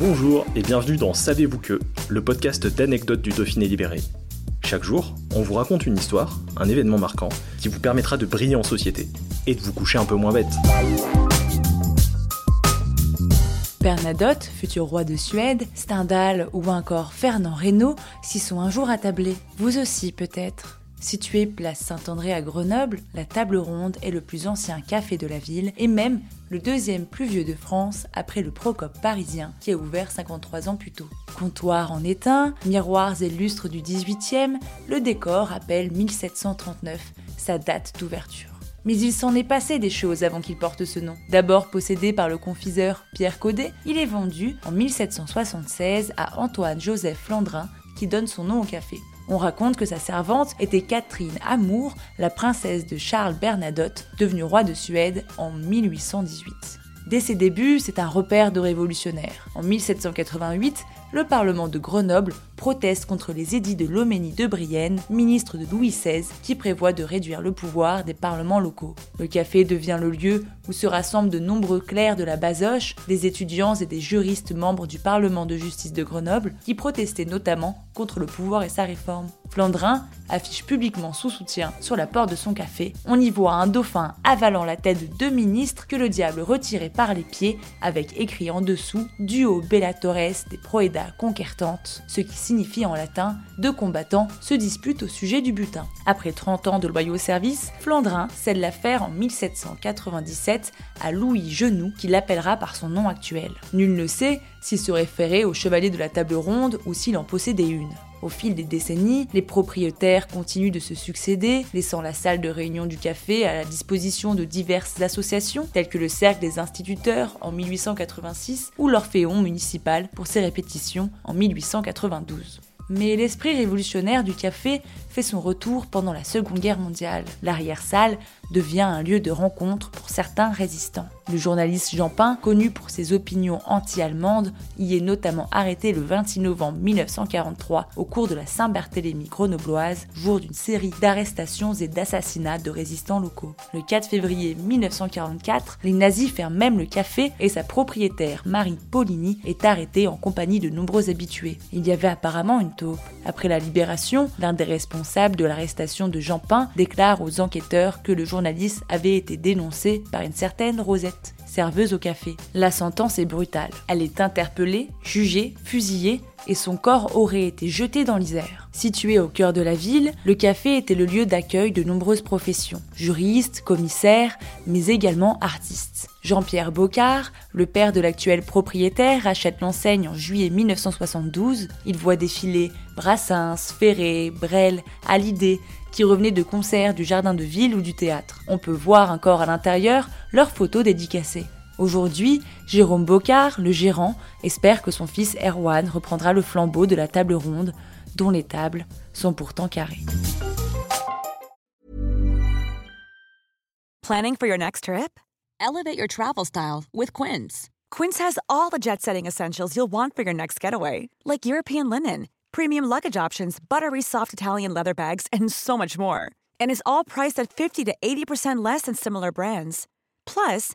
Bonjour et bienvenue dans Savez-vous que, le podcast d'anecdotes du Dauphiné libéré. Chaque jour, on vous raconte une histoire, un événement marquant, qui vous permettra de briller en société et de vous coucher un peu moins bête. Bernadotte, futur roi de Suède, Stendhal ou encore Fernand Reynaud s'y sont un jour attablés. Vous aussi peut-être. Située place Saint-André à Grenoble, la Table Ronde est le plus ancien café de la ville et même le deuxième plus vieux de France après le Procope parisien qui a ouvert 53 ans plus tôt. Comptoir en étain, miroirs et lustres du 18e, le décor rappelle 1739, sa date d'ouverture. Mais il s'en est passé des choses avant qu'il porte ce nom. D'abord possédé par le confiseur Pierre Caudet, il est vendu en 1776 à Antoine-Joseph Flandrin qui donne son nom au café. On raconte que sa servante était Catherine Amour, la princesse de Charles Bernadotte, devenue roi de Suède en 1818. Dès ses débuts, c'est un repère de révolutionnaires. En 1788, le Parlement de Grenoble proteste contre les édits de Loménie de Brienne, ministre de Louis XVI, qui prévoit de réduire le pouvoir des parlements locaux. Le café devient le lieu où se rassemblent de nombreux clercs de la Basoche, des étudiants et des juristes membres du Parlement de justice de Grenoble, qui protestaient notamment contre le pouvoir et sa réforme. Flandrin affiche publiquement son soutien sur la porte de son café. On y voit un dauphin avalant la tête de deux ministres que le diable retirait par les pieds, avec écrit en dessous Duo Bellatores des Proeda Concertantes, ce qui signifie en latin deux combattants se disputent au sujet du butin. Après 30 ans de loyaux services, Flandrin cède l'affaire en 1797 à Louis Genoux qui l'appellera par son nom actuel. Nul ne sait s'il se référait au chevalier de la table ronde ou s'il en possédait une. Au fil des décennies, les propriétaires continuent de se succéder, laissant la salle de réunion du café à la disposition de diverses associations, telles que le Cercle des instituteurs en 1886 ou l'Orphéon municipal pour ses répétitions en 1892. Mais l'esprit révolutionnaire du café fait son retour pendant la Seconde Guerre mondiale. L'arrière-salle devient un lieu de rencontre pour certains résistants. Le journaliste Jean Pain, connu pour ses opinions anti-allemandes, y est notamment arrêté le 26 novembre 1943 au cours de la Saint-Barthélemy grenobloise, jour d'une série d'arrestations et d'assassinats de résistants locaux. Le 4 février 1944, les nazis ferment même le café et sa propriétaire, Marie Paulini, est arrêtée en compagnie de nombreux habitués. Il y avait apparemment une taupe. Après la libération, l'un des responsables de l'arrestation de Jean Pain déclare aux enquêteurs que le journaliste avait été dénoncé par une certaine Rosette, serveuse au café. La sentence est brutale. Elle est interpellée, jugée, fusillée et son corps aurait été jeté dans l'Isère. Situé au cœur de la ville, le café était le lieu d'accueil de nombreuses professions, juristes, commissaires, mais également artistes. Jean-Pierre Bocard, le père de l'actuel propriétaire, rachète l'enseigne en juillet 1972. Il voit défiler Brassens, Ferré, Brel, Hallyday, qui revenaient de concerts du jardin de ville ou du théâtre. On peut voir encore à l'intérieur leurs photos dédicacées. Aujourd'hui, Jérôme Bocard, le gérant, espère que son fils Erwan reprendra le flambeau de la table ronde, dont les tables sont pourtant carrées. Planning for your next trip? Elevate your travel style with Quince. Quince has all the jet setting essentials you'll want for your next getaway, like European linen, premium luggage options, buttery soft Italian leather bags, and so much more. And is all priced at 50 to 80% less than similar brands. Plus,